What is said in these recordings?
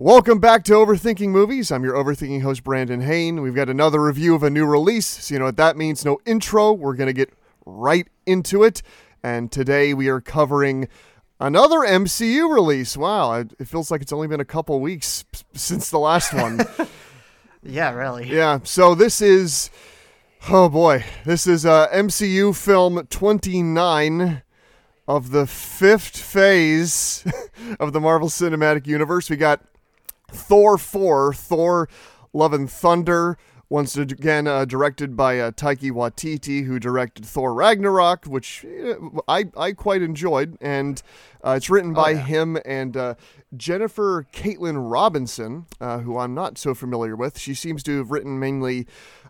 Welcome back to Overthinking Movies. I'm your overthinking host, Brandon Hain. We've got another review of a new release. So, you know what that means? No intro. We're going to get right into it. And today we are covering another MCU release. Wow, it feels like it's only been a couple weeks since the last one. Yeah, really. yeah, so this is, oh boy, this is uh, MCU film 29 of the fifth phase of the Marvel Cinematic Universe. We got Thor 4, Thor Love and Thunder, once again uh, directed by uh, Taika Waititi, who directed Thor Ragnarok, which uh, I, I quite enjoyed. And uh, it's written by yeah. him and uh, Jennifer Kaytin Robinson, uh, who I'm not so familiar with. She seems to have written mainly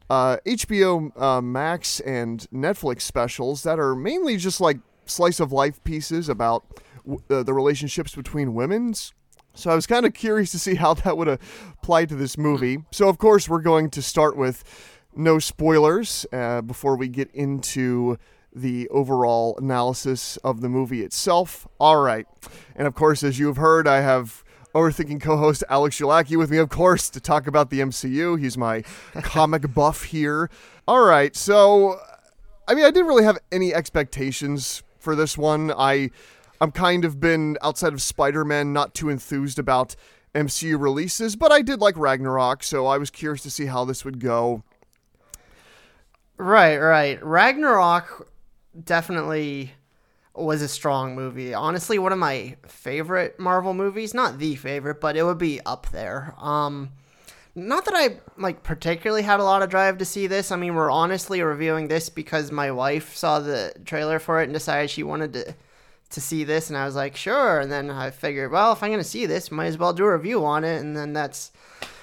uh, HBO uh, Max and Netflix specials that are mainly just like slice of life pieces about w- the relationships between women's. So I was kind of curious to see how that would apply to this movie. So of course we're going to start with no spoilers uh, before we get into the overall analysis of the movie itself. All right, and of course, as you have heard, I have overthinking co-host Alex Yulaki with me, of course, to talk about the MCU. He's my comic buff here. All right, so I mean, I didn't really have any expectations for this one. I I'm kind of been outside of Spider-Man not too enthused about MCU releases, but I did like Ragnarok, so I was curious to see how this would go. Right, right. Ragnarok definitely was a strong movie. Honestly, one of my favorite Marvel movies. Not the favorite, but it would be up there. Um not that I like particularly had a lot of drive to see this. I mean, we're honestly reviewing this because my wife saw the trailer for it and decided she wanted to to see this and I was like, "Sure." And then I figured, well, if I'm going to see this, might as well do a review on it and then that's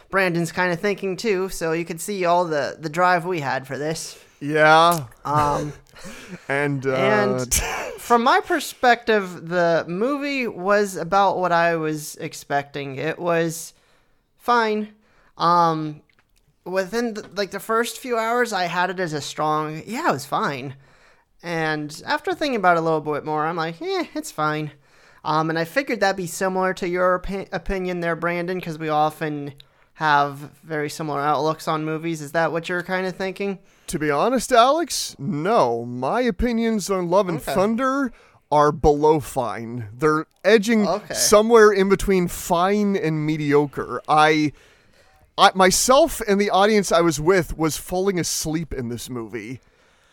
Brandon's kind of thinking too, so you could see all the the drive we had for this. Yeah, Um and uh, And- from my perspective, the movie was about what I was expecting. It was fine. Um, within the, like the first few hours, I had it as a strong. Yeah, it was fine. And after thinking about it a little bit more, I'm like, eh, it's fine. Um, and I figured that'd be similar to your opi- opinion there, Brandon, because we often have very similar outlooks on movies. Is that what you're kind of thinking? to be honest, Alex, no. My opinions on Love and Okay. Thunder are below fine. They're edging Okay. somewhere in between fine and mediocre. I, I myself and the audience I was with was falling asleep in this movie.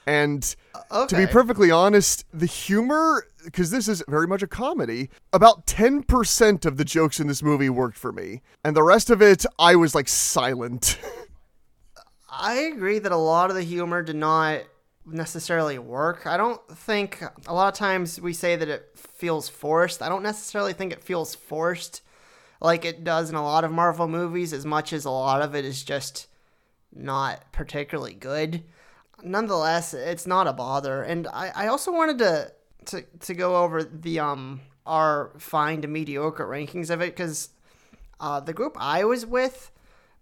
And uh, to be perfectly honest, the humor, because this is very much a comedy, about 10% of the jokes in this movie worked for me. And the rest of it, I was like silent. I agree that a lot of the humor did not necessarily work. I don't think a lot of times we say that it feels forced. I don't necessarily think it feels forced like it does in a lot of Marvel movies, as much as a lot of it is just not particularly good. Nonetheless, it's not a bother. And I, I also wanted to, to to go over the um our fine to mediocre rankings of it because uh, the group I was with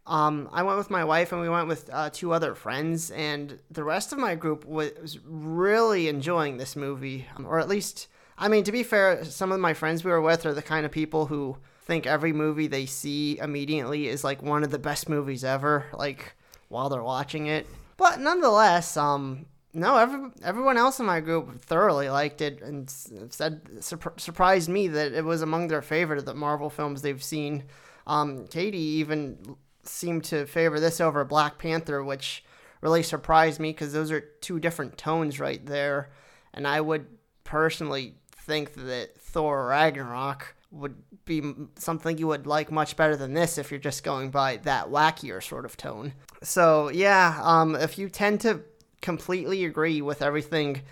um, I went with my wife and we went with uh, two other friends, and the rest of my group was really enjoying this movie. Um, Or at least, I mean, to be fair, some of my friends we were with are the kind of people who think every movie they see immediately is like one of the best movies ever, like while they're watching it. But nonetheless, um, no, every, everyone else in my group thoroughly liked it and said surp- surprised me that it was among their favorite of the Marvel films they've seen. Um, Katie even seemed to favor this over Black Panther, which really surprised me because those are two different tones right there. And I would personally think that Thor Ragnarok would be something you would like much better than this if you're just going by that wackier sort of tone. So yeah, um, if you tend to completely agree with everything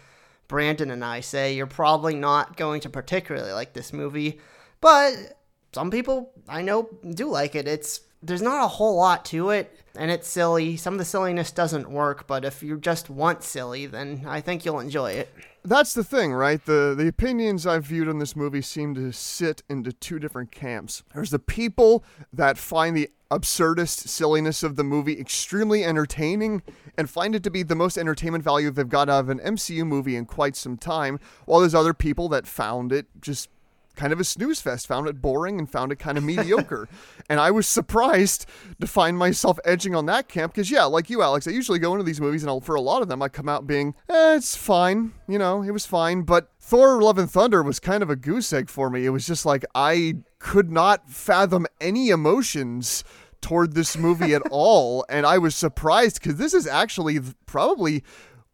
Brandon and I say, you're probably not going to particularly like this movie. But some people I know do like it. It's there's not a whole lot to it, and it's silly. Some of the silliness doesn't work, but if you just want silly, then I think you'll enjoy it. That's the thing, right? The the opinions I've viewed on this movie seem to sit into two different camps. There's the people that find the absurdist silliness of the movie extremely entertaining and find it to be the most entertainment value they've got out of an MCU movie in quite some time, while there's other people that found it just kind of a snooze fest, found it boring and found it kind of mediocre. And I was surprised to find myself edging on that camp because, yeah, like you, Alex, I usually go into these movies and I'll, for a lot of them, I come out being, eh, it's fine. You know, it was fine. But Thor Love and Thunder was kind of a goose egg for me. It was just like I could not fathom any emotions toward this movie at all. And I was surprised because this is actually probably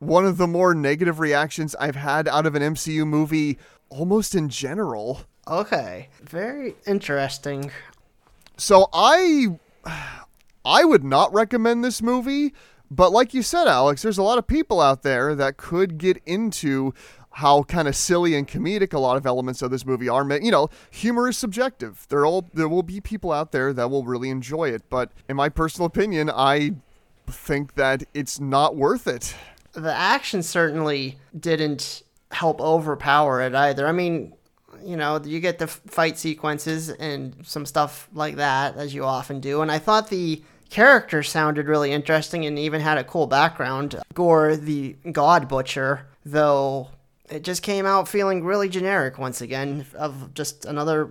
one of the more negative reactions I've had out of an MCU movie almost in general. Okay. Very interesting. So I I would not recommend this movie, but like you said Alex, there's a lot of people out there that could get into how kind of silly and comedic a lot of elements of this movie are. You know, humor is subjective. There all there will be people out there that will really enjoy it, but in my personal opinion, I think that it's not worth it. The action certainly didn't help overpower it either. I mean, you know, you get the fight sequences and some stuff like that as you often do, and I thought the character sounded really interesting and even had a cool background. Gorr, the God Butcher, though it just came out feeling really generic once again of just another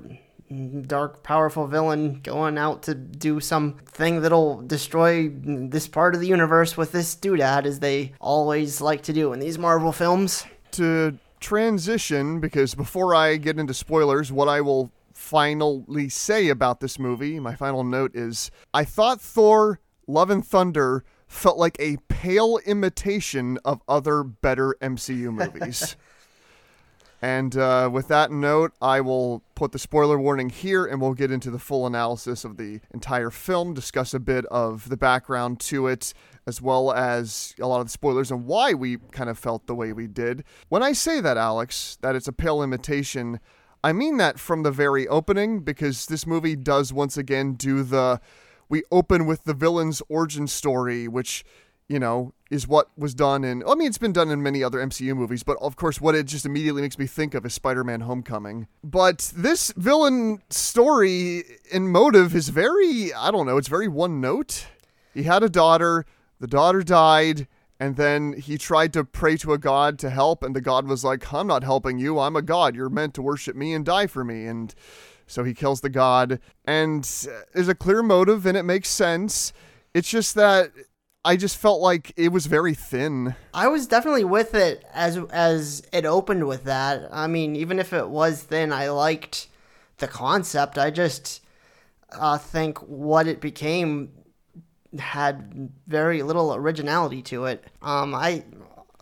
dark powerful villain going out to do something that'll destroy this part of the universe with this doodad as they always like to do in these marvel films to transition because before i get into spoilers what i will finally say about this movie my final note is i thought thor love and thunder felt like a pale imitation of other better MCU movies. and uh, with that note, I will put the spoiler warning here and we'll get into the full analysis of the entire film, discuss a bit of the background to it, as well as a lot of the spoilers and why we kind of felt the way we did. When I say that, Alex, that it's a pale imitation, I mean that from the very opening because this movie does once again do the we open with the villain's origin story, which you know, is what was done in. I mean, it's been done in many other MCU movies, but of course, what it just immediately makes me think of is Spider Man Homecoming. But this villain story and motive is very, I don't know, it's very one note. He had a daughter, the daughter died, and then he tried to pray to a god to help, and the god was like, I'm not helping you, I'm a god, you're meant to worship me and die for me. And so he kills the god, and there's a clear motive, and it makes sense. It's just that I just felt like it was very thin. I was definitely with it as as it opened with that. I mean, even if it was thin, I liked the concept. I just uh, think what it became had very little originality to it. Um, I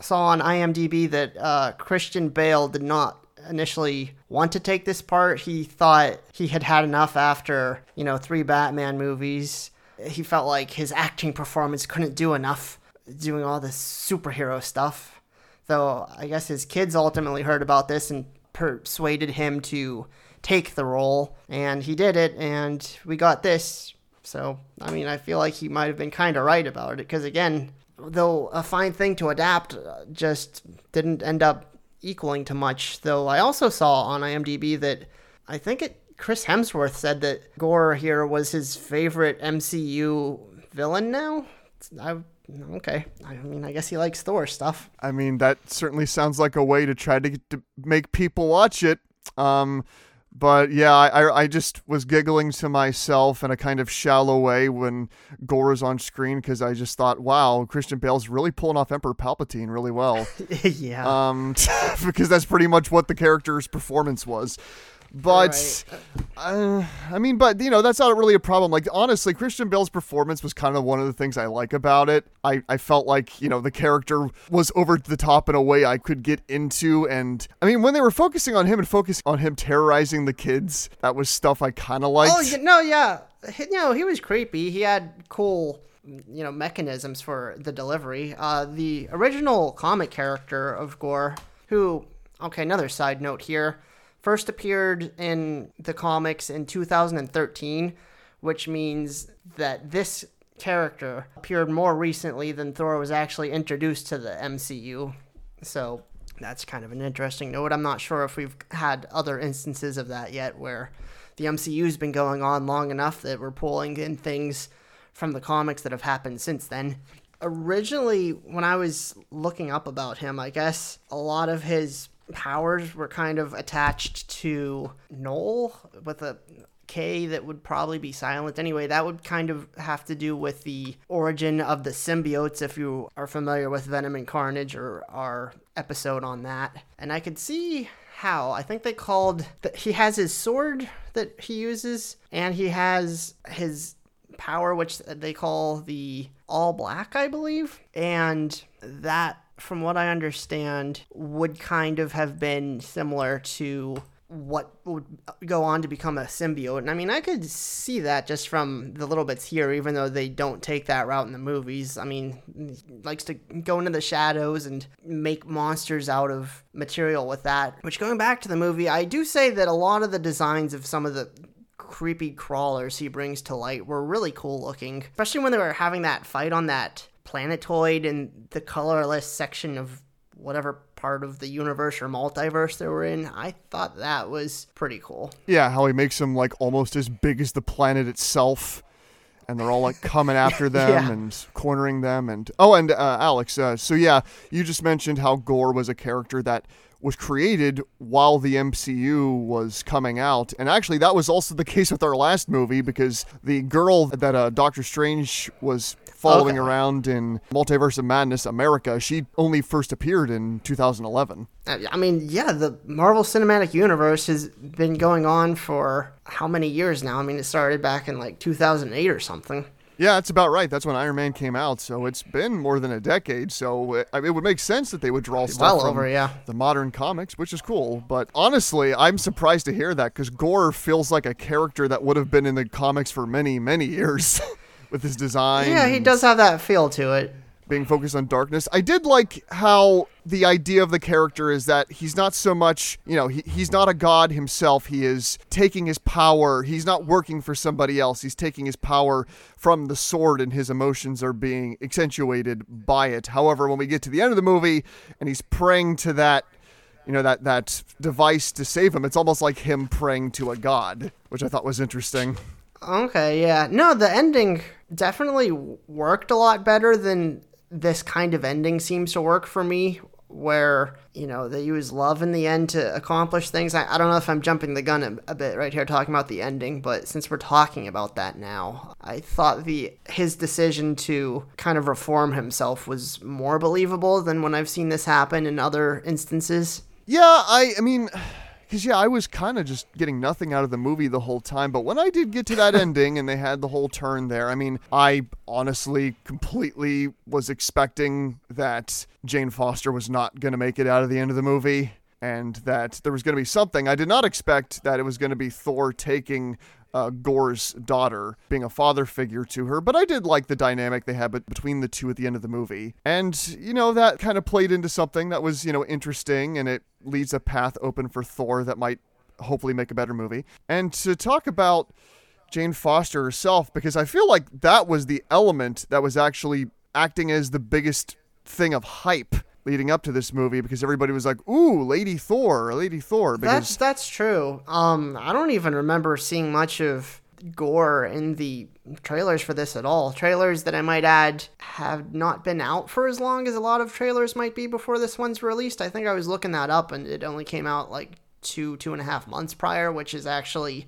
saw on IMDb that uh, Christian Bale did not initially want to take this part. He thought he had had enough after, you know, three Batman movies. He felt like his acting performance couldn't do enough doing all this superhero stuff. Though I guess his kids ultimately heard about this and persuaded him to take the role, and he did it, and we got this. So, I mean, I feel like he might have been kind of right about it, because again, though a fine thing to adapt, uh, just didn't end up equaling to much. Though I also saw on IMDb that I think it Chris Hemsworth said that Gorr here was his favorite MCU villain now. I okay. I mean, I guess he likes Thor stuff. I mean, that certainly sounds like a way to try to, to make people watch it. Um, but yeah, I, I just was giggling to myself in a kind of shallow way when Gorr was on screen because I just thought, wow, Christian Bale's really pulling off Emperor Palpatine really well. yeah. Um, because that's pretty much what the character's performance was. But right. uh, I mean, but you know, that's not really a problem. Like honestly, Christian Bale's performance was kind of one of the things I like about it. I, I felt like you know the character was over the top in a way I could get into, and I mean when they were focusing on him and focusing on him terrorizing the kids, that was stuff I kind of liked. Oh no, yeah, you know he was creepy. He had cool you know mechanisms for the delivery. Uh, the original comic character of Gorr, who okay, another side note here first appeared in the comics in 2013, which means that this character appeared more recently than Thor was actually introduced to the MCU. So that's kind of an interesting note. I'm not sure if we've had other instances of that yet where the MCU's been going on long enough that we're pulling in things from the comics that have happened since then. Originally, when I was looking up about him, I guess a lot of his powers were kind of attached to Null with a K that would probably be silent. Anyway, that would kind of have to do with the origin of the symbiotes if you are familiar with Venom and Carnage or our episode on that. And I could see how. I think they called that he has his sword that he uses and he has his power which they call the all black, I believe. And that from what I understand would kind of have been similar to what would go on to become a symbiote. And I mean, I could see that just from the little bits here, even though they don't take that route in the movies. I mean, likes to go into the shadows and make monsters out of material with that. Which, going back to the movie, I do say that a lot of the designs of some of the creepy crawlers he brings to light were really cool looking, especially when they were having that fight on that planetoid and the colorless section of whatever part of the universe or multiverse they were in. I thought that was pretty cool. Yeah, how he makes them like almost as big as the planet itself. And they're all like coming after them Yeah. and cornering them. And oh, and uh, Alex, uh, so yeah, you just mentioned how Gorr was a character that was created while the MCU was coming out. And actually, that was also the case with our last movie because the girl that uh, Doctor Strange was following Okay. around in Multiverse of Madness America, she only first appeared in 2011. Uh, I mean, yeah, the Marvel Cinematic Universe has been going on for how many years now? I mean, it started back in like 2008 or something. Yeah, that's about right. That's when Iron Man came out, so it's been more than a decade. So it, I mean, it would make sense that they would draw stuff Well from over, yeah. the modern comics, which is cool. But honestly, I'm surprised to hear that because Gore feels like a character that would have been in the comics for many, many years with his design. Yeah, he does have that feel to it. Being focused on darkness. I did like how the idea of the character is that he's not so much, you know, he, he's not a god himself. He is taking his power. He's not working for somebody else. He's taking his power from the sword, and his emotions are being accentuated by it. However, when we get to the end of the movie and he's praying to that you know that that device to save him it's almost like him praying to a god which i thought was interesting Okay, yeah. No, the ending definitely worked a lot better than this kind of ending seems to work for me, where, you know, they use love in the end to accomplish things. I, I don't know if I'm jumping the gun a, a bit right here talking about the ending, but since we're talking about that now, I thought the his decision to kind of reform himself was more believable than when I've seen this happen in other instances. Yeah, I I mean cuz yeah, I was kind of just getting nothing out of the movie the whole time, but when I did get to that ending and they had the whole turn there, I mean, I honestly completely was expecting that Jane Foster was not going to make it out of the end of the movie and that there was going to be something. I did not expect that it was going to be Thor taking uh, Gorr's daughter, being a father figure to her. But I did like the dynamic they had bet- between the two at the end of the movie. And, you know, that kind of played into something that was, you know, interesting and it leaves a path open for Thor that might hopefully make a better movie. And to talk about Jane Foster herself, because I feel like that was the element that was actually acting as the biggest thing of hype leading up to this movie because everybody was like, "Ooh, Lady Thor, Lady Thor." Because That's that's true. Um, I don't even remember seeing much of Gorr in the trailers for this at all. Trailers that I might add have not been out for as long as a lot of trailers might be before this one's released. I think I was looking that up, and it only came out like two two and a half months prior, which is actually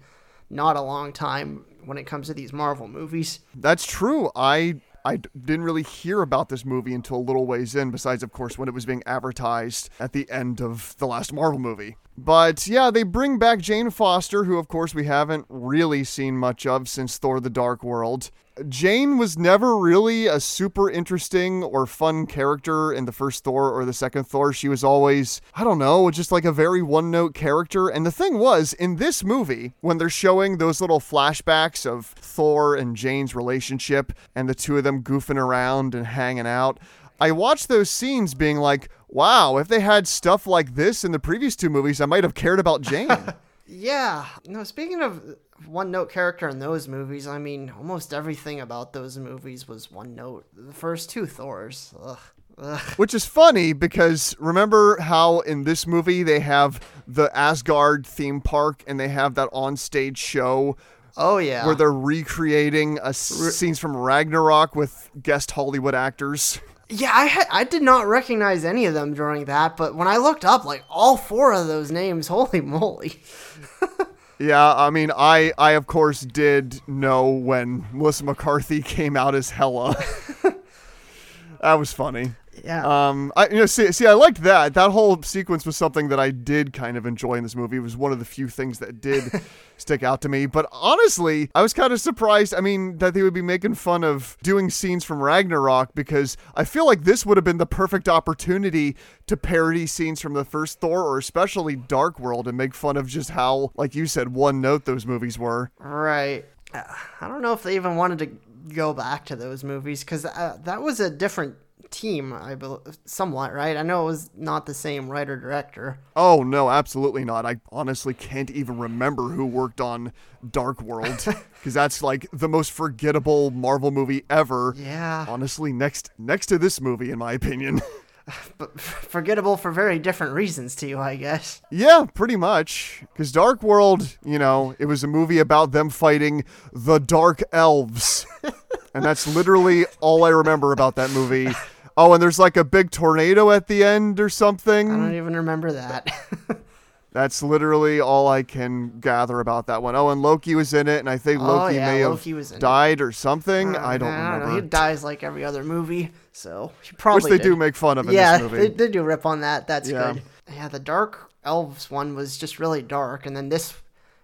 not a long time when it comes to these Marvel movies. That's true. I I didn't really hear about this movie until a little ways in, besides, of course, when it was being advertised at the end of the last Marvel movie. But yeah, they bring back Jane Foster, who, of course, we haven't really seen much of since Thor the Dark World. Jane was never really a super interesting or fun character in the first Thor or the second Thor. She was always, I don't know, just like a very one note character. And the thing was, in this movie, when they're showing those little flashbacks of Thor and Jane's relationship and the two of them goofing around and hanging out, I watched those scenes being like, wow, if they had stuff like this in the previous two movies, I might have cared about Jane. Yeah. No, speaking of one note character in those movies, I mean, almost everything about those movies was one note. The first two Thors. Ugh. Ugh. Which is funny because remember how in this movie they have the Asgard theme park and they have that on-stage show Oh, yeah. where they're recreating a s- scenes from Ragnarok with guest Hollywood actors. Yeah, I had I did not recognize any of them during that, but when I looked up, like all four of those names, holy moly! Yeah, I mean, I, I of course did know when Melissa McCarthy came out as Hela. that was funny. Yeah, Um, I you know see see I liked that. That whole sequence was something that I did kind of enjoy in this movie. It was one of the few things that did stick out to me. But honestly, I was kind of surprised. I mean, that they would be making fun of doing scenes from Ragnarok because I feel like this would have been the perfect opportunity to parody scenes from the first Thor or especially Dark World and make fun of just how, like you said, one note those movies were. right. Uh, I don't know if they even wanted to go back to those movies because uh, that was a different team, I believe, somewhat, right? I know it was not the same writer director. Oh no, absolutely not. I honestly can't even remember who worked on Dark World because that's like the most forgettable Marvel movie ever. Yeah, Honestly, next next to this movie in my opinion. but forgettable for very different reasons to you, I guess. yeah, pretty much. Cuz Dark World, you know, it was a movie about them fighting the Dark Elves. and that's literally all I remember about that movie. Oh, and there's like a big tornado at the end or something. I don't even remember that. That's literally all I can gather about that one. Oh, and Loki was in it, and I think Oh, Loki yeah, may Loki have it. died or something. I don't I remember. He dies like every other movie, so he probably. Which they did. do make fun of in yeah, this they, movie. they do rip on that. That's Yeah. good. Yeah, the Dark Elves one was just really dark, and then this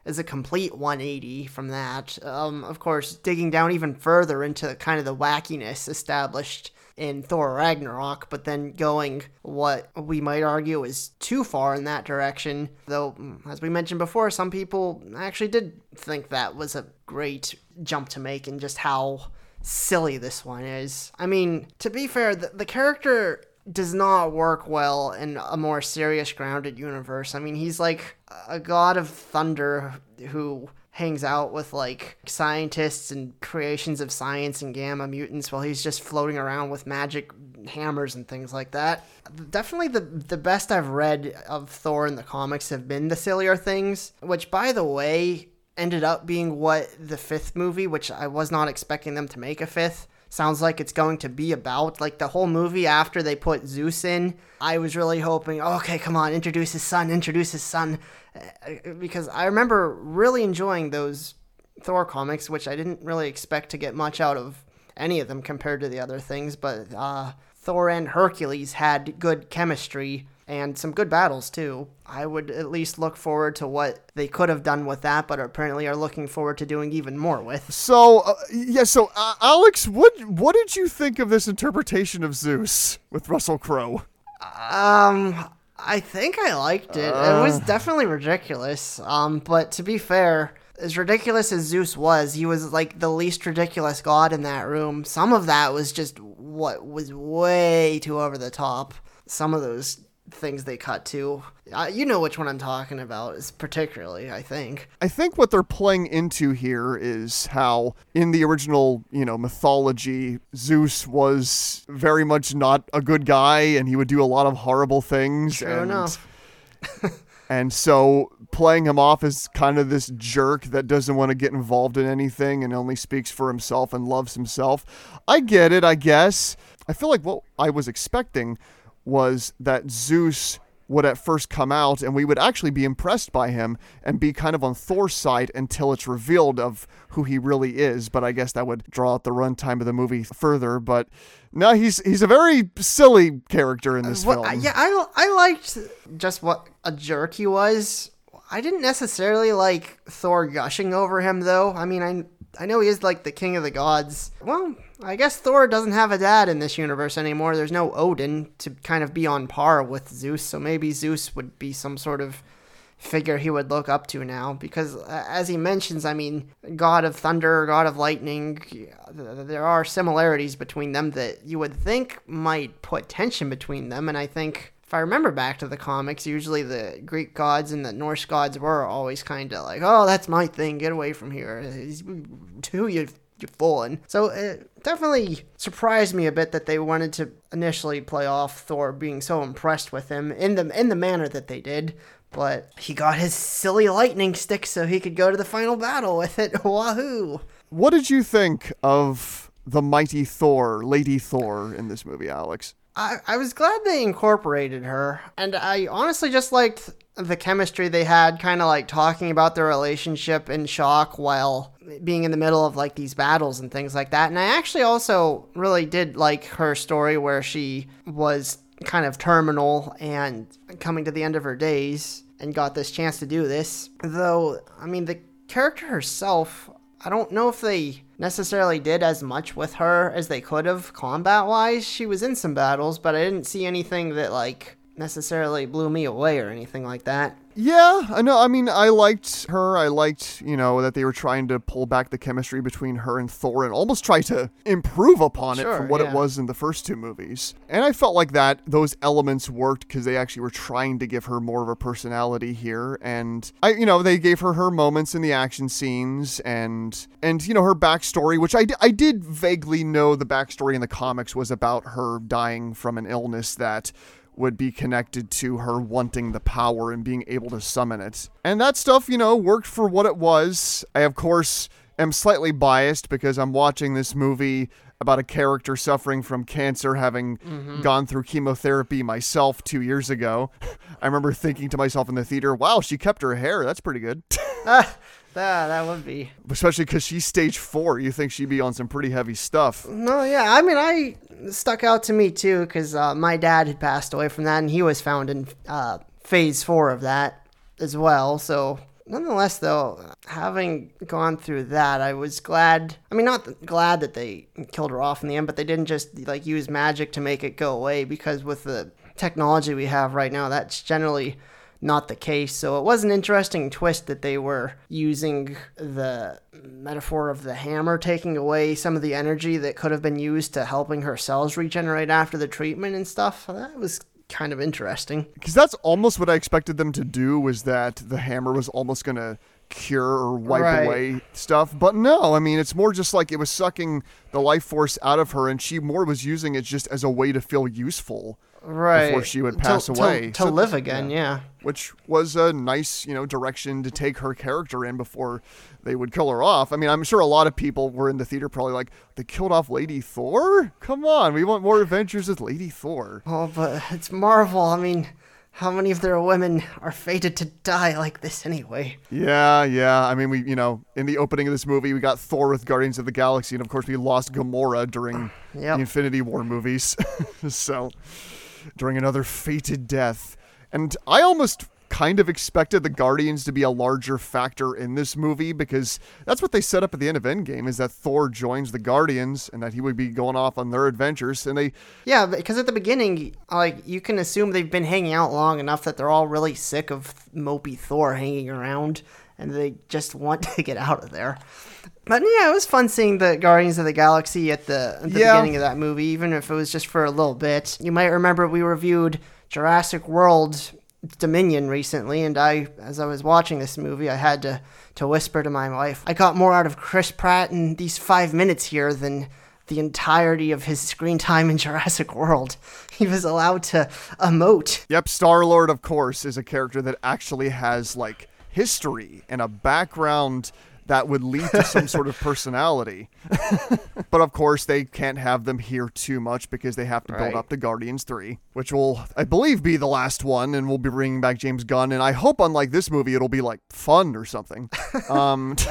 is a complete 180 from that. Um, of course, digging down even further into kind of the wackiness established in Thor Ragnarok, but then going what we might argue is too far in that direction. Though, mm, as we mentioned before, some people actually did think that was a great jump to make and just how silly this one is. I mean, to be fair, the, the character does not work well in a more serious, grounded universe. I mean, he's like a god of thunder who hangs out with like scientists and creations of science and gamma mutants while he's just floating around with magic hammers and things like that. Definitely the the best I've read of Thor in the comics have been the sillier things, which by the way ended up being what the fifth movie, which I was not expecting them to make a fifth, sounds like it's going to be about. Like the whole movie after they put Zeus in, I was really hoping, okay, come on, introduce his son, introduce his son. Uh, Because I remember really enjoying those Thor comics, which I didn't really expect to get much out of any of them compared to the other things. But uh, Thor and Hercules had good chemistry and some good battles too. I would at least look forward to what they could have done with that, but apparently are looking forward to doing even more with. So uh, yeah, so uh, Alex, what what did you think of this interpretation of Zeus with Russell Crowe? Um, I think I liked it. it was definitely ridiculous. Um, but to be fair, as ridiculous as Zeus was, he was like the least ridiculous god in that room. Some of that was just what was way too over the top. Some of those things they cut to. Uh, you know which one I'm talking about, is particularly, I think. I think what they're playing into here is how in the original, you know, mythology, Zeus was very much not a good guy and he would do a lot of horrible things. True and, enough. And so playing him off as kind of this jerk that doesn't want to get involved in anything and only speaks for himself and loves himself. I get it, I guess. I feel like what I was expecting was that Zeus would at first come out and we would actually be impressed by him and be kind of on Thor's side until it's revealed of who he really is. But I guess that would draw out the runtime of the movie further. But no, he's he's a very silly character in this What, film. yeah, I, I liked just what a jerk he was. I didn't necessarily like Thor gushing over him, though. I mean, I I know he is like the king of the gods. Well, I guess Thor doesn't have a dad in this universe anymore. There's no Odin to kind of be on par with Zeus, so maybe Zeus would be some sort of figure he would look up to now because as he mentions i mean god of thunder god of lightning there are similarities between them that you would think might put tension between them and i think if i remember back to the comics usually the greek gods and the norse gods were always kind of like oh that's my thing get away from here you you're fooling. So it definitely surprised me a bit that they wanted to initially play off Thor being so impressed with him in the in the manner that they did. But he got his silly lightning stick so he could go to the final battle with it. Wahoo! What did you think of the mighty Thor, Lady Thor, in this movie, Alex? I, I was glad they incorporated her, and I honestly just liked the chemistry they had, kind of like talking about their relationship in shock while being in the middle of like these battles and things like that. And I actually also really did like her story where she was kind of terminal and coming to the end of her days and got this chance to do this. Though, I mean, the character herself, I don't know if they necessarily did as much with her as they could have combat wise. She was in some battles, but I didn't see anything that like necessarily blew me away or anything like that. Yeah, I know. I mean, I liked her. I liked, you know, that they were trying to pull back the chemistry between her and Thor and almost try to improve upon Sure, it from what yeah. it was in the first two movies. And I felt like that those elements worked because they actually were trying to give her more of a personality here. And I, you know, they gave her her moments in the action scenes and and you know her backstory, which I I did vaguely know the backstory in the comics was about her dying from an illness that would be connected to her wanting the power and being able to summon it. And that stuff, you know, worked for what it was. I, of course, am slightly biased because I'm watching this movie about a character suffering from cancer, having mm-hmm. gone through chemotherapy myself two years ago. I remember thinking to myself in the theater, wow, she kept her hair. That's pretty good. Ah, Ah, that, that would be. Especially because she's stage four. You think she'd be on some pretty heavy stuff. No, yeah. I mean, I stuck out to me too because uh, my dad had passed away from that, and he was found in uh, phase four of that as well. So, nonetheless, though, having gone through that, I was glad. I mean, not th- glad that they killed her off in the end, but they didn't just like use magic to make it go away because with the technology we have right now, that's generally not the case. So it was an interesting twist that they were using the metaphor of the hammer taking away some of the energy that could have been used to helping her cells regenerate after the treatment and stuff. That was kind of interesting. Because that's almost what I expected them to do was that the hammer was almost going to cure or wipe Right. away stuff. But no, I mean, it's more just like it was sucking the life force out of her and she more was using it just as a way to feel useful, Right. Before she would pass to- away. To, So- live again, yeah. which was a nice, you know, direction to take her character in before they would kill her off. I mean, I'm sure a lot of people were in the theater probably like, they killed off Lady Thor? Come on, we want more adventures with Lady Thor. Oh, but it's Marvel. I mean, how many of their women are fated to die like this anyway? Yeah, yeah. I mean, we, you know, in the opening of this movie, we got Thor with Guardians of the Galaxy, and of course, we lost Gamora during Yep. the Infinity War movies. so, during another fated death. And I almost kind of expected the Guardians to be a larger factor in this movie because that's what they set up at the end of Endgame is that Thor joins the Guardians and that he would be going off on their adventures. And they, Yeah, because at the beginning, like you can assume they've been hanging out long enough that they're all really sick of mopey Thor hanging around, and they just want to get out of there. But yeah, it was fun seeing the Guardians of the Galaxy at the, at the Yeah. beginning of that movie, even if it was just for a little bit. You might remember we reviewed Jurassic World Dominion recently, and I, as I was watching this movie, I had to to whisper to my wife, "I got more out of Chris Pratt in these five minutes here than." The entirety of his screen time in Jurassic World. He was allowed to emote. Yep, Star Lord, of course, is a character that actually has like history and a background that would lead to some sort of personality. but of course, they can't have them here too much because they have to build up to Guardians 3, which will, I believe, be the last one, and we'll be bringing back James Gunn. And I hope, unlike this movie, it'll be like fun or something. um,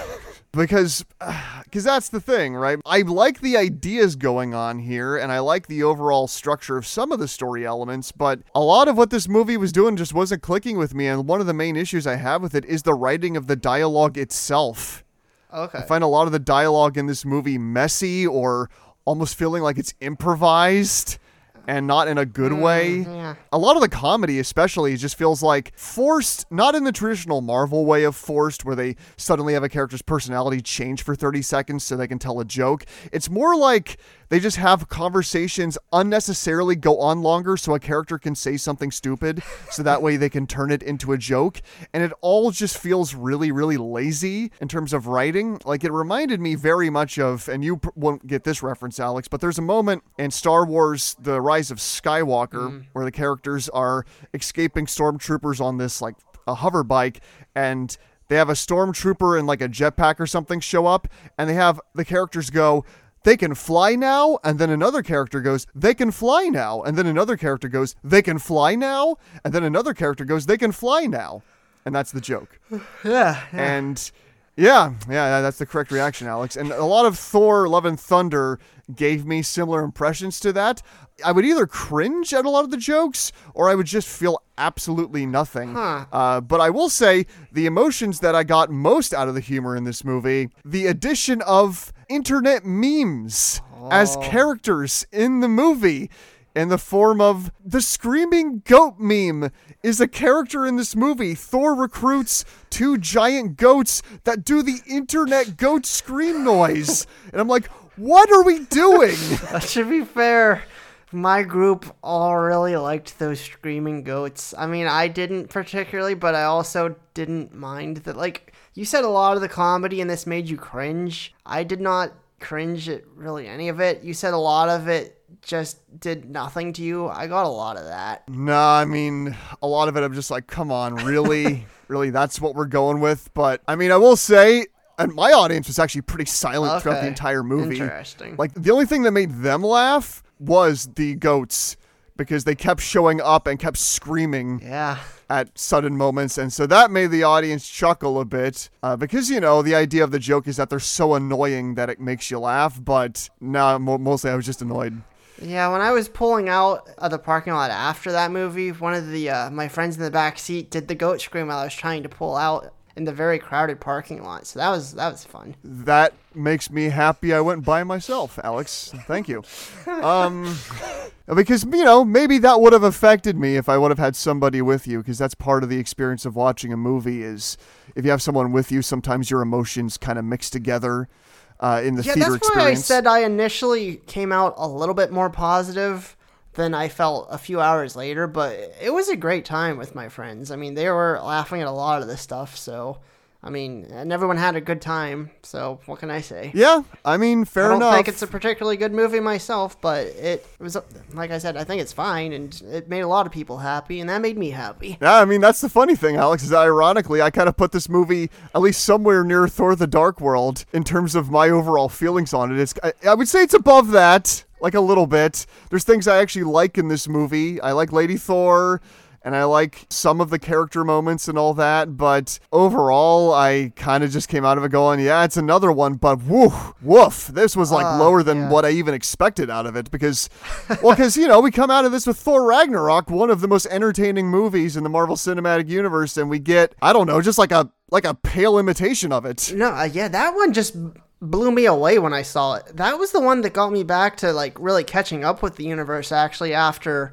because because that's the thing right i like the ideas going on here and i like the overall structure of some of the story elements but a lot of what this movie was doing just wasn't clicking with me and one of the main issues i have with it is the writing of the dialogue itself Okay. i find a lot of the dialogue in this movie messy or almost feeling like it's improvised and not in a good mm, way yeah. a lot of the comedy especially just feels like forced not in the traditional marvel way of forced where they suddenly have a character's personality change for 30 seconds so they can tell a joke it's more like they just have conversations unnecessarily go on longer so a character can say something stupid so that way they can turn it into a joke. And it all just feels really really lazy in terms of writing. Like it reminded me very much of and you won't get this reference alex but there's a moment in star wars the rise of skywalker mm-hmm. where the characters are escaping stormtroopers on this like a hover bike and they have a stormtrooper and like a jetpack or something show up and they have the characters go they can fly now. And then another character goes, they can fly now. And then another character goes, they can fly now. And then another character goes, they can fly now. And that's the joke. Yeah. And yeah, yeah, that's the correct reaction, Alex. And a lot of Thor Love and Thunder gave me similar impressions to that. I would either cringe at a lot of the jokes or I would just feel absolutely nothing. Huh. Uh, but I will say the emotions that I got most out of the humor in this movie, the addition of internet memes as oh. characters in the movie in the form of the screaming goat meme is a character in this movie. Thor recruits two giant goats that do the internet goat scream noise. And I'm like, what are we doing? to be fair, my group all really liked those screaming goats. I mean, I didn't particularly, but I also didn't mind that. Like, you said a lot of the comedy in this made you cringe. I did not cringe at really any of it. You said a lot of it just did nothing to you. I got a lot of that. Nah, I mean, a lot of it I'm just like, come on, really? really, that's what we're going with? But I mean, I will say, and my audience was actually pretty silent throughout the entire movie. Interesting. Like, the only thing that made them laugh was the goats because they kept showing up and kept screaming yeah. At sudden moments. And so that made the audience chuckle a bit uh, because, you know, the idea of the joke is that they're so annoying that it makes you laugh. But no, mo- mostly I was just annoyed. Yeah, when I was pulling out of the parking lot after that movie, one of the uh, my friends in the back seat did the goat scream while I was trying to pull out in the very crowded parking lot. So that was that was fun. That makes me happy I went by myself, Alex. Thank you. Um, because, you know, maybe that would have affected me if I would have had somebody with you, because that's part of the experience of watching a movie is if you have someone with you, sometimes your emotions kind of mix together uh, in the Yeah, theater that's why I said I initially came out a little bit more positive than I felt a few hours later, but it was a great time with my friends. I mean, they were laughing at a lot of this stuff, so I mean, uh, and everyone had a good time. So what can I say? yeah, I mean, fair enough. I don't enough. think it's a particularly good movie myself, but it was uh, like I said, I think it's fine, and it made a lot of people happy, and that made me happy. Yeah, I mean that's the funny thing, Alex. Is that ironically, I kind of put this movie at least somewhere near Thor: The Dark World in terms of my overall feelings on it. It's I, I would say it's above that, like a little bit. There's things I actually like in this movie. I like Lady Thor. And I like some of the character moments and all that, but overall, I kind of just came out of it going, yeah, it's another one, but woof, woof. This was like Ah, lower than yeah. what I even expected out of it because, well, because, you know, we come out of this with Thor Ragnarok, one of the most entertaining movies in the Marvel Cinematic Universe, and we get, I don't know, just like a, like a pale imitation of it. No, uh, yeah, that one just blew me away when I saw it. That was the one that got me back to like really catching up with the universe actually after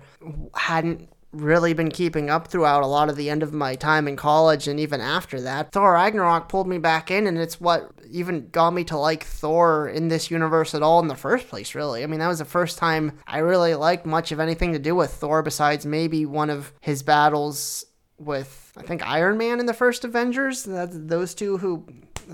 hadn't really been keeping up throughout a lot of the end of my time in college and even after that. Thor Ragnarok pulled me back in and it's what even got me to like Thor in this universe at all in the first place, really. I mean, that was the first time I really liked much of anything to do with Thor besides maybe one of his battles with I think Iron Man in the first Avengers. That's those two who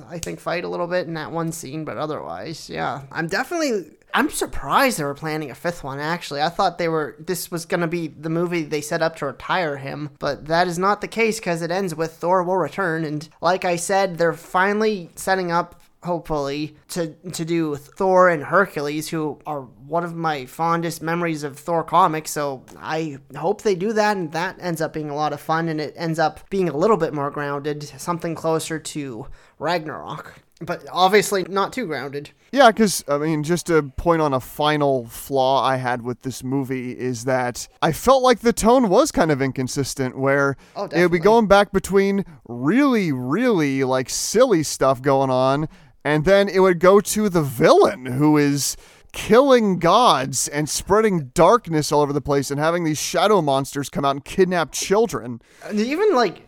I think fight a little bit in that one scene, but otherwise, yeah. I'm definitely I'm surprised they were planning a fifth one actually. I thought they were this was going to be the movie they set up to retire him, but that is not the case cuz it ends with Thor will return and like I said, they're finally setting up hopefully to to do Thor and Hercules who are one of my fondest memories of Thor comics so I hope they do that and that ends up being a lot of fun and it ends up being a little bit more grounded something closer to Ragnarok but obviously not too grounded Yeah, because, I mean, just to point on a final flaw I had with this movie is that I felt like the tone was kind of inconsistent, where Oh, it would be going back between really, really, like, silly stuff going on, and then it would go to the villain who is killing gods and spreading darkness all over the place and having these shadow monsters come out and kidnap children. And even like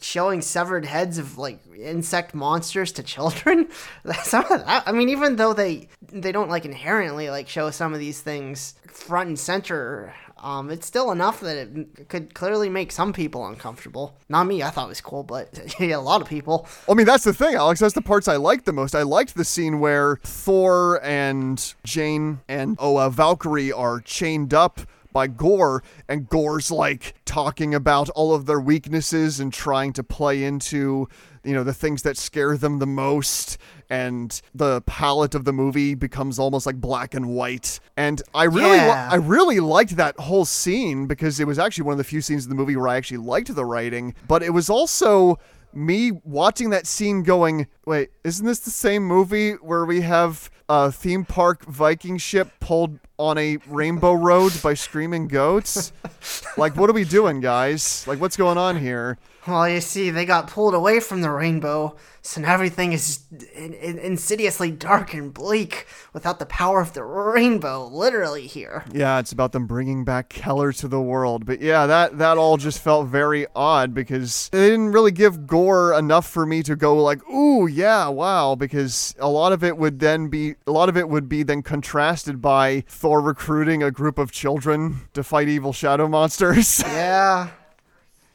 showing severed heads of like insect monsters to children some of that i mean even though they they don't like inherently like show some of these things front and center um it's still enough that it could clearly make some people uncomfortable not me i thought it was cool but yeah a lot of people I mean, that's the thing, Alex. That's the parts I liked the most. I liked the scene where Thor and Jane and oh, uh, Valkyrie are chained up by Gorr, and Gorr's like talking about all of their weaknesses and trying to play into you know, the things that scare them the most and the palette of the movie becomes almost like black and white. And I really Yeah. I really liked that whole scene because it was actually one of the few scenes in the movie where I actually liked the writing, but it was also me watching that scene going, wait, isn't this the same movie where we have a theme park Viking ship pulled on a rainbow road by screaming goats? like, what are we doing, guys? Like, what's going on here? Well, you see, they got pulled away from the rainbow, so now everything is in- in- insidiously dark and bleak without the power of the rainbow, literally here. Yeah, it's about them bringing back Keller to the world. But yeah, that that all just felt very odd because they didn't really give Gorr enough for me to go like, "Ooh, yeah, wow," because a lot of it would then be a lot of it would be then contrasted by Thor recruiting a group of children to fight evil shadow monsters. Yeah.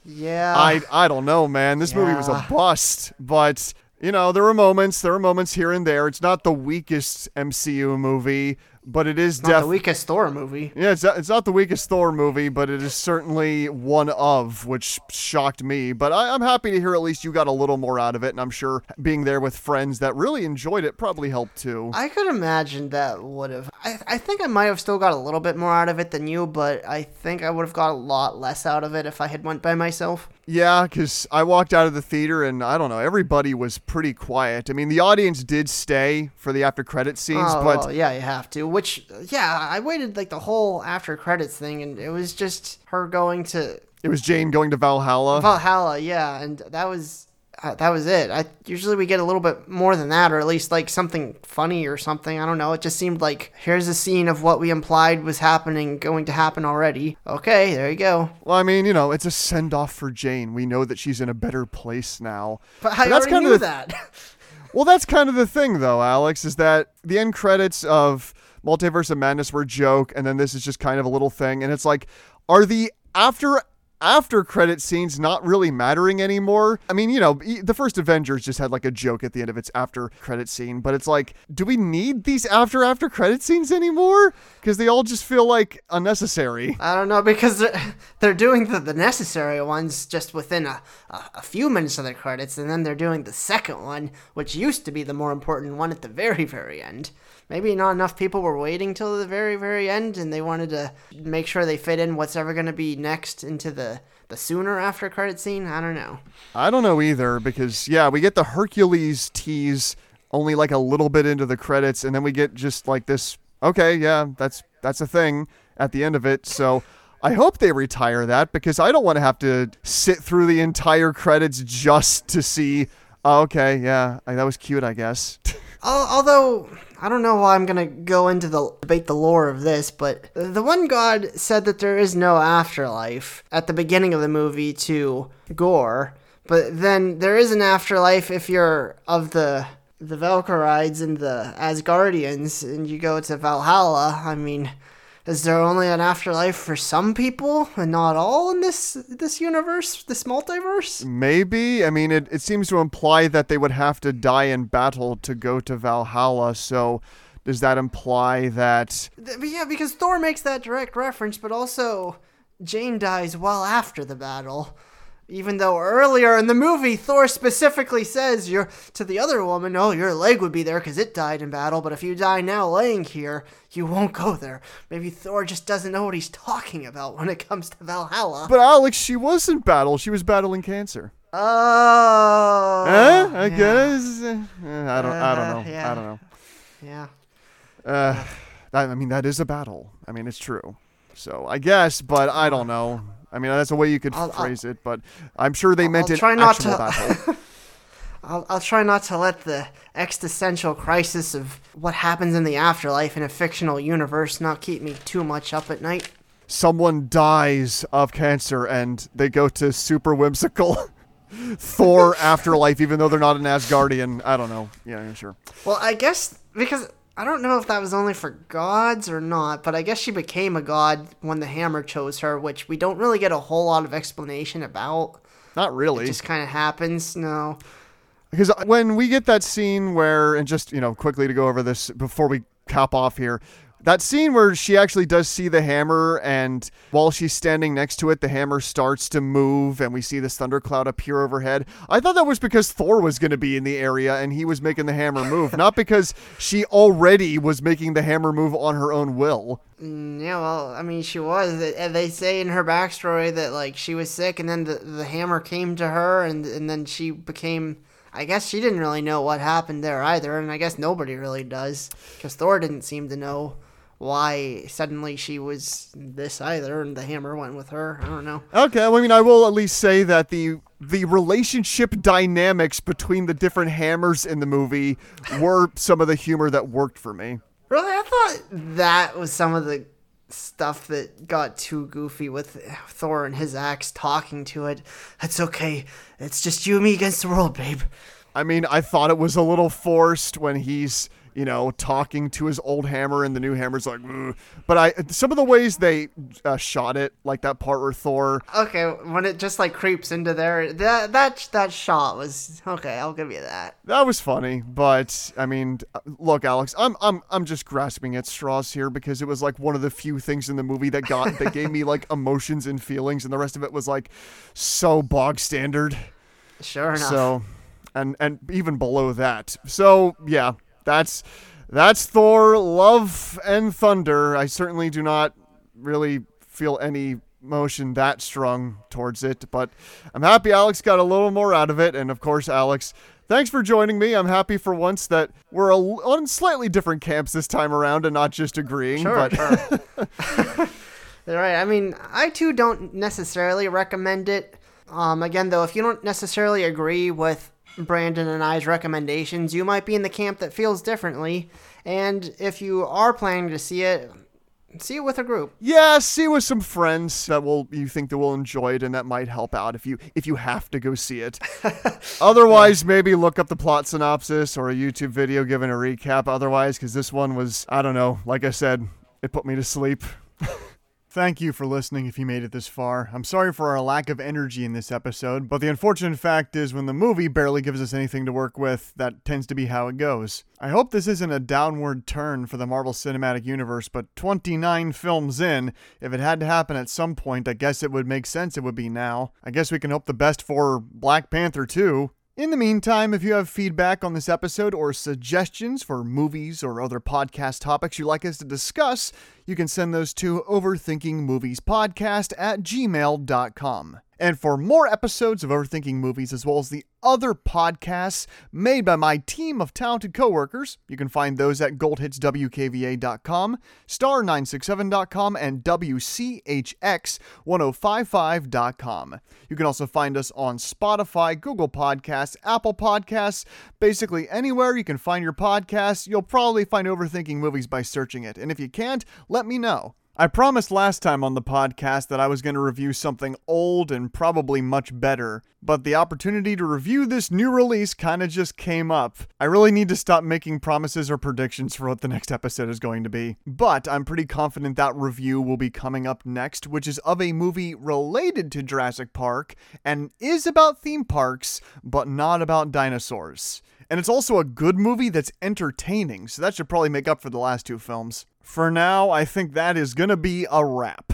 Yeah. I I don't know, man. This movie was a bust, but you know, there were moments, there were moments here and there. It's not the weakest MCU movie, but it is Not the weakest Thor movie. yeah, it's not, it's not the weakest Thor movie, but it is certainly one of, which shocked me. But I, I'm happy to hear at least you got a little more out of it, and I'm sure being there with friends that really enjoyed it probably helped too. I could imagine that would have. I, I think I might have still got a little bit more out of it than you, but I think I would have got a lot less out of it if I had went by myself. Yeah, because I walked out of the theater and I don't know, everybody was pretty quiet. I mean, the audience did stay for the after credit scenes, Oh, but well, yeah, you have to. Which, yeah, I waited like the whole after credits thing, and it was just her going to it was Jane going to Valhalla. Valhalla, yeah, and that was uh, that was it. I usually we get a little bit more than that, or at least like something funny or something. I don't know. It just seemed like here's a scene of what we implied was happening, going to happen already. Okay, there you go. well, I mean, you know, it's a send off for Jane. We know that she's in a better place now. But I But that's kind of the- that. Well, that's kind of the thing, though, Alex, is that the end credits of Multiverse of Madness were a joke, and then this is just kind of a little thing, and it's like, are the after after credit scenes not really mattering anymore? I mean, you know, the first Avengers just had like a joke at the end of its after credit scene, but it's like, do we need these after after credit scenes anymore? Because they all just feel like unnecessary. I don't know because they're, they're doing the, the necessary ones just within a, a, a few minutes of the credits, and then they're doing the second one, which used to be the more important one at the very, very end. Maybe not enough people were waiting till the very, very end, and they wanted to make sure they fit in what's ever going to be next into the, the sooner after credit scene. I don't know. I don't know either because yeah, we get the Hercules tease only like a little bit into the credits, and then we get just like this. Okay, yeah, that's that's a thing at the end of it. So I hope they retire that because I don't want to have to sit through the entire credits just to see. Oh, okay, yeah, I- that was cute, I guess. Although I don't know why I'm gonna go into the debate the lore of this, but the one god said that there is no afterlife at the beginning of the movie to Gorr, but then there is an afterlife if you're of the the Valkyrides and the Asgardians and you go to Valhalla. I mean, is there only an afterlife for some people and not all in this this universe, this multiverse? Maybe. I mean, it, it seems to imply that they would have to die in battle to go to Valhalla. So does that imply that but yeah, because Thor makes that direct reference, but also Jane dies well after the battle. Even though earlier in the movie, Thor specifically says you're to the other woman, "Oh, your leg would be there because it died in battle, but if you die now laying here, you won't go there." Maybe Thor just doesn't know what he's talking about when it comes to Valhalla. But Alex, she was in battle. She was battling cancer. oh, Eh? I yeah, guess. Eh, I don't. I don't Uh, know. yeah. I don't know. Yeah. Uh, that, I mean, that is a battle. I mean, it's true. So I guess, but I don't know. I mean, that's a way you could I'll- I'll- phrase it, but I'm sure they meant I'll an try not actual to- battle. I'll, I'll try not to let the existential crisis of what happens in the afterlife in a fictional universe not keep me too much up at night. Someone dies of cancer, and they go to super whimsical Thor afterlife, even though they're not an Asgardian. I don't know. Yeah, yeah, sure. Well, I guess because I don't know if that was only for gods or not, but I guess she became a god when the hammer chose her, which we don't really get a whole lot of explanation about. Not It really. just kind of happens. No. Because when we get that scene where, and just, you know, quickly to go over this before we cap off here, that scene where she actually does see the hammer, and while she's standing next to it, the hammer starts to move, and we see this thundercloud appear overhead. I thought that was because Thor was going to be in the area and he was making the hammer move, not because she already was making the hammer move on her own will. Mm, Yeah, well, I mean, she was. They say in her backstory that like she was sick, and then the, the hammer came to her, and and then she became. I guess she didn't really know what happened there either, and I guess nobody really does, because Thor didn't seem to know why suddenly she was this either, and the hammer went with her. I don't know. Okay, well, I mean, I will at least say that the the relationship dynamics between the different hammers in the movie were some of the humor that worked for me. Really, I thought that was some of the stuff that got too goofy with Thor and his axe talking to it. It's okay. It's just you and me against the world, babe. I mean, I thought it was a little forced when he's, you know, talking to his old hammer and the new hammer's like, "Ugh." but I some of the ways they uh, shot it, like that part where Thor, Okay, when it just like creeps into there, that that that shot was okay. I'll give you that. that was funny, but I mean, uh, look, Alex, I'm I'm I'm just grasping at straws here because it was like one of the few things in the movie that got that gave me like emotions and feelings, and the rest of it was like so bog standard. Sure enough. So, and and even below that. So yeah, that's that's Thor: Love and Thunder. I certainly do not really feel any motion that strong towards it, but I'm happy Alex got a little more out of it. And of course, Alex. Thanks for joining me. I'm happy for once that we're a, on slightly different camps this time around and not just agreeing. Sure, but sure. right. I mean, I too don't necessarily recommend it. Um, again, though, if you don't necessarily agree with Brandon and I's recommendations, you might be in the camp that feels differently. And if you are planning to see it, see it with a group. Yeah, see with some friends that will you think that will enjoy it and that might help out if you if you have to go see it. Otherwise, maybe look up the plot synopsis or a YouTube video giving a recap. Otherwise, because this one was I don't know. Like I said, it put me to sleep. Thank you for listening if you made it this far. I'm sorry for our lack of energy in this episode, but the unfortunate fact is when the movie barely gives us anything to work with, that tends to be how it goes. I hope this isn't a downward turn for the Marvel Cinematic Universe, but 29 films in, if it had to happen at some point, I guess it would make sense it would be now. I guess we can hope the best for Black Panther too. In the meantime, if you have feedback on this episode or suggestions for movies or other podcast topics you'd like us to discuss, you can send those to overthinkingmoviespodcast at gmail.com. And for more episodes of Overthinking Movies, as well as the other podcasts made by my team of talented coworkers, you can find those at goldhitswkva.com, star967.com, and WCHX1055.com. You can also find us on Spotify, Google Podcasts, Apple Podcasts, basically anywhere you can find your podcasts. You'll probably find Overthinking Movies by searching it. And if you can't, let me know. I promised last time on the podcast that I was going to review something old and probably much better, but the opportunity to review this new release kind of just came up. I really need to stop making promises or predictions for what the next episode is going to be, but I'm pretty confident that review will be coming up next, which is of a movie related to Jurassic Park and is about theme parks, but not about dinosaurs. And it's also a good movie that's entertaining, so that should probably make up for the last two films. For now, I think that is going to be a wrap.